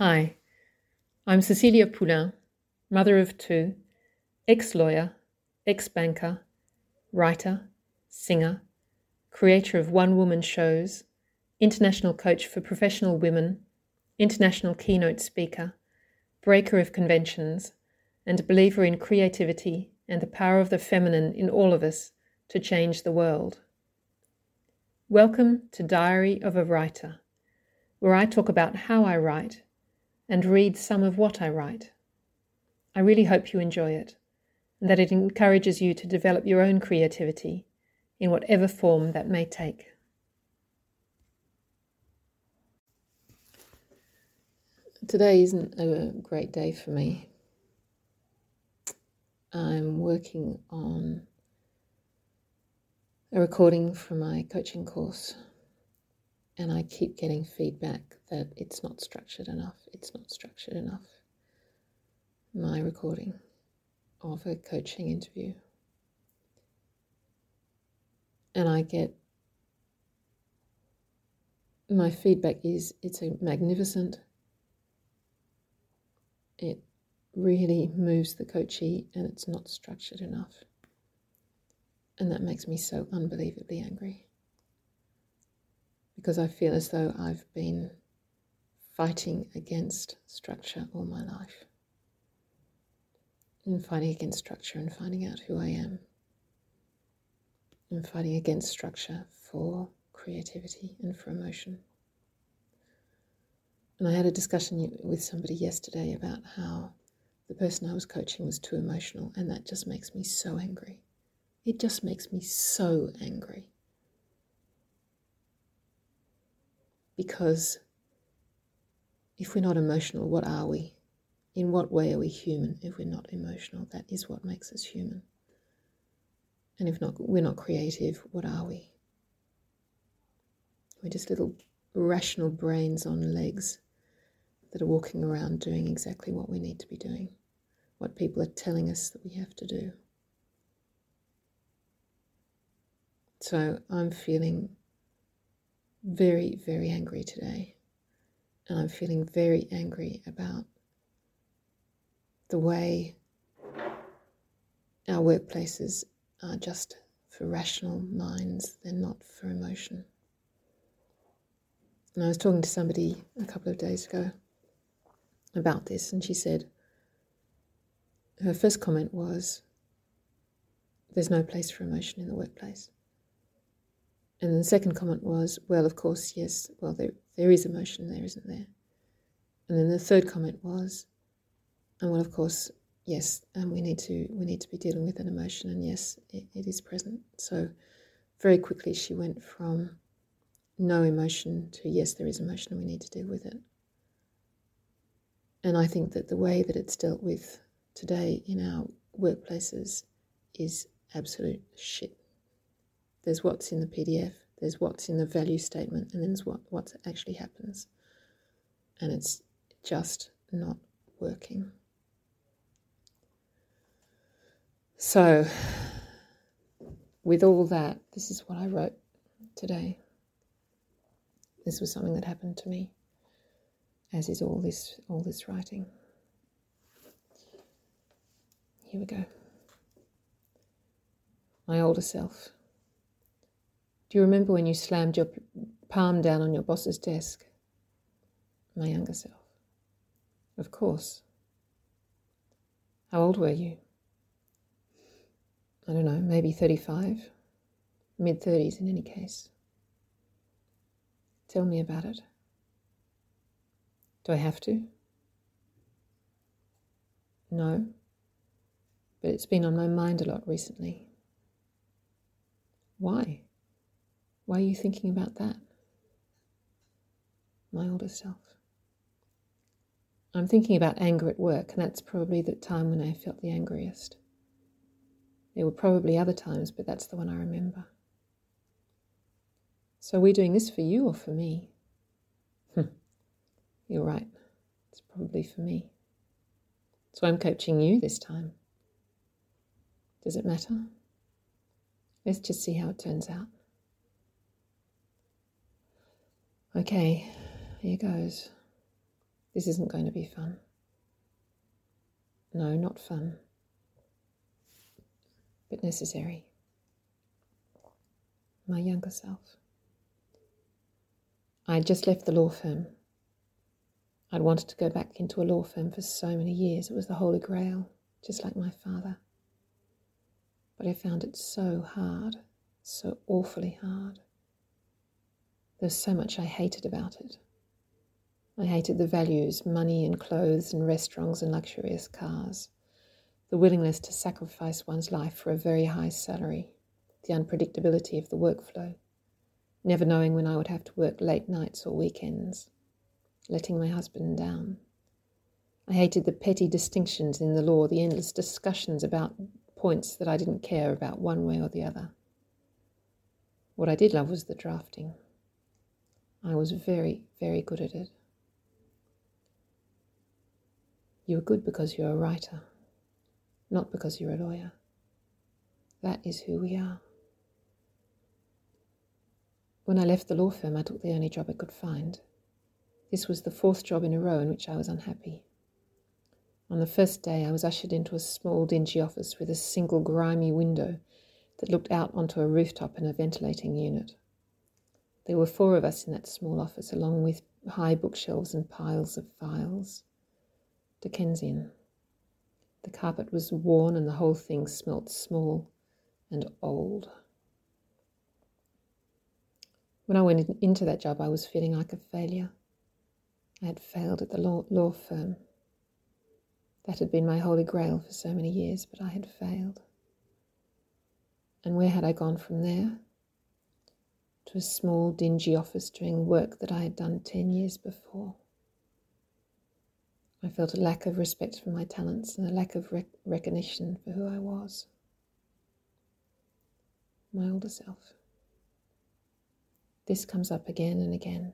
Hi, I'm Cecilia Poulain, mother of two, ex lawyer, ex banker, writer, singer, creator of one woman shows, international coach for professional women, international keynote speaker, breaker of conventions, and believer in creativity and the power of the feminine in all of us to change the world. Welcome to Diary of a Writer, where I talk about how I write and read some of what I write. I really hope you enjoy it and that it encourages you to develop your own creativity in whatever form that may take. Today isn't a great day for me. I'm working on a recording from my coaching course, and I keep getting feedback that it's not structured enough. It's not structured enough. My recording of a coaching interview. And I get my feedback is it's a magnificent. It really moves the coachee and it's not structured enough. And that makes me so unbelievably angry. Because I feel as though I've been fighting against structure all my life. And fighting against structure and finding out who I am. And fighting against structure for creativity and for emotion. And I had a discussion with somebody yesterday about how the person I was coaching was too emotional, and that just makes me so angry. It just makes me so angry. Because if we're not emotional, what are we? In what way are we human if we're not emotional? That is what makes us human. And if not, we're not creative, what are we? We're just little rational brains on legs that are walking around doing exactly what we need to be doing, what people are telling us that we have to do. So I'm feeling very, very angry today. And I'm feeling very angry about the way our workplaces are just for rational minds, they're not for emotion. And I was talking to somebody a couple of days ago about this, and she said, her first comment was, There's no place for emotion in the workplace. And the second comment was, Well, of course, yes, well, there, there is emotion there, isn't there? And then the third comment was, and well, of course, yes, and we need to we need to be dealing with an emotion, and yes, it, it is present. So very quickly she went from no emotion to yes, there is emotion, and we need to deal with it. And I think that the way that it's dealt with today in our workplaces is absolute shit. There's what's in the PDF, there's what's in the value statement, and then there's what, what actually happens. And it's just not working. So, with all that, this is what I wrote today. This was something that happened to me, as is all this all this writing. Here we go. My older self. Do you remember when you slammed your palm down on your boss's desk? My younger self. Of course. How old were you? I don't know, maybe 35, mid 30s in any case. Tell me about it. Do I have to? No, but it's been on my mind a lot recently. Why? Why are you thinking about that? My older self. I'm thinking about anger at work, and that's probably the time when I felt the angriest. There were probably other times, but that's the one I remember. So, are we doing this for you or for me? Hmm. You're right. It's probably for me. So, I'm coaching you this time. Does it matter? Let's just see how it turns out. Okay, here goes. This isn't going to be fun. No, not fun, but necessary. My younger self. I had just left the law firm. I'd wanted to go back into a law firm for so many years. It was the Holy Grail, just like my father. But I found it so hard, so awfully hard. There was so much I hated about it. I hated the values, money and clothes and restaurants and luxurious cars, the willingness to sacrifice one's life for a very high salary, the unpredictability of the workflow never knowing when I would have to work late nights or weekends, letting my husband down. I hated the petty distinctions in the law, the endless discussions about points that I didn't care about one way or the other. What I did love was the drafting. I was very, very good at it. You are good because you're a writer, not because you're a lawyer. That is who we are. When I left the law firm, I took the only job I could find. This was the fourth job in a row in which I was unhappy. On the first day, I was ushered into a small, dingy office with a single grimy window that looked out onto a rooftop and a ventilating unit. There were four of us in that small office, along with high bookshelves and piles of files. Dickensian. The carpet was worn and the whole thing smelt small and old. When I went into that job, I was feeling like a failure. I had failed at the law, law firm. That had been my holy grail for so many years, but I had failed. And where had I gone from there? To a small, dingy office doing work that I had done 10 years before. I felt a lack of respect for my talents and a lack of rec- recognition for who I was. My older self. This comes up again and again.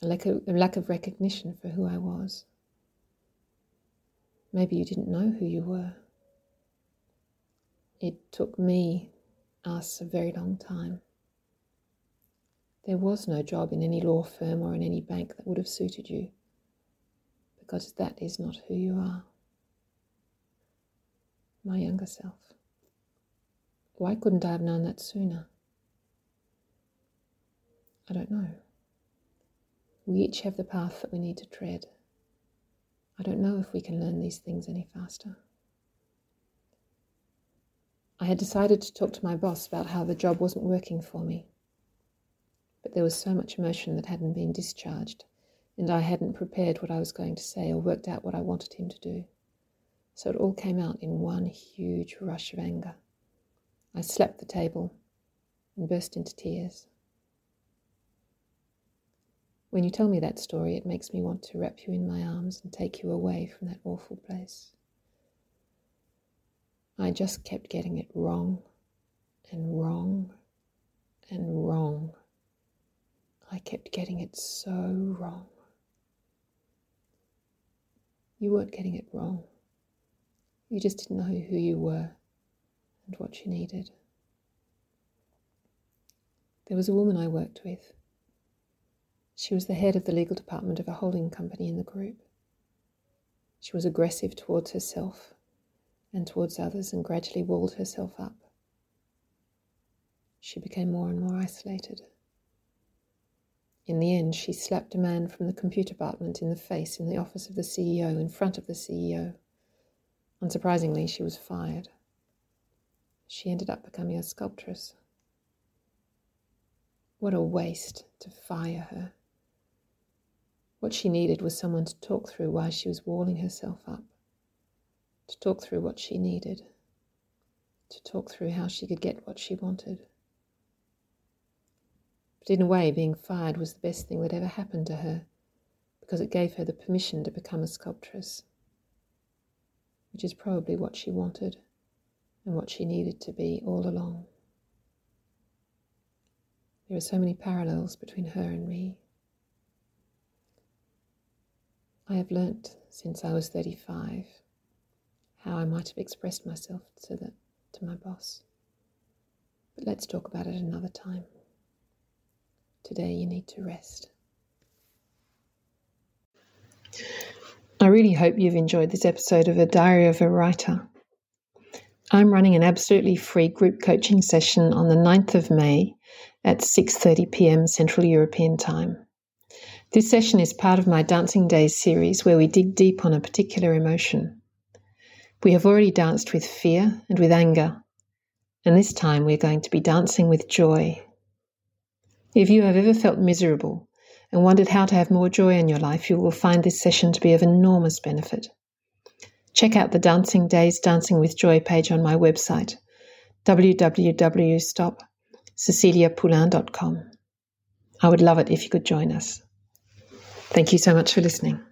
A lack, of, a lack of recognition for who I was. Maybe you didn't know who you were. It took me, us, a very long time. There was no job in any law firm or in any bank that would have suited you, because that is not who you are. My younger self. Why couldn't I have known that sooner? I don't know. We each have the path that we need to tread. I don't know if we can learn these things any faster. I had decided to talk to my boss about how the job wasn't working for me. But there was so much emotion that hadn't been discharged, and I hadn't prepared what I was going to say or worked out what I wanted him to do. So it all came out in one huge rush of anger. I slapped the table and burst into tears. When you tell me that story, it makes me want to wrap you in my arms and take you away from that awful place. I just kept getting it wrong and wrong and wrong. Kept getting it so wrong. You weren't getting it wrong. You just didn't know who you were and what you needed. There was a woman I worked with she was the head of the legal department of a holding company in the group. She was aggressive towards herself and towards others and gradually walled herself up. She became more and more isolated. In the end, she slapped a man from the computer department in the face in the office of the CEO, in front of the CEO. Unsurprisingly, she was fired. She ended up becoming a sculptress. What a waste to fire her. What she needed was someone to talk through why she was walling herself up, to talk through what she needed, to talk through how she could get what she wanted. But in a way, being fired was the best thing that ever happened to her because it gave her the permission to become a sculptress, which is probably what she wanted and what she needed to be all along. There are so many parallels between her and me. I have learnt since I was 35 how I might have expressed myself to, the, to my boss. But let's talk about it another time. Today you need to rest. I really hope you've enjoyed this episode of A Diary of a Writer. I'm running an absolutely free group coaching session on the 9th of May at 6:30 p.m. Central European Time. This session is part of my Dancing Days series where we dig deep on a particular emotion. We have already danced with fear and with anger, and this time we're going to be dancing with joy. If you have ever felt miserable and wondered how to have more joy in your life, you will find this session to be of enormous benefit. Check out the Dancing Days Dancing with Joy page on my website, www.stopceciliapoulin.com. I would love it if you could join us. Thank you so much for listening.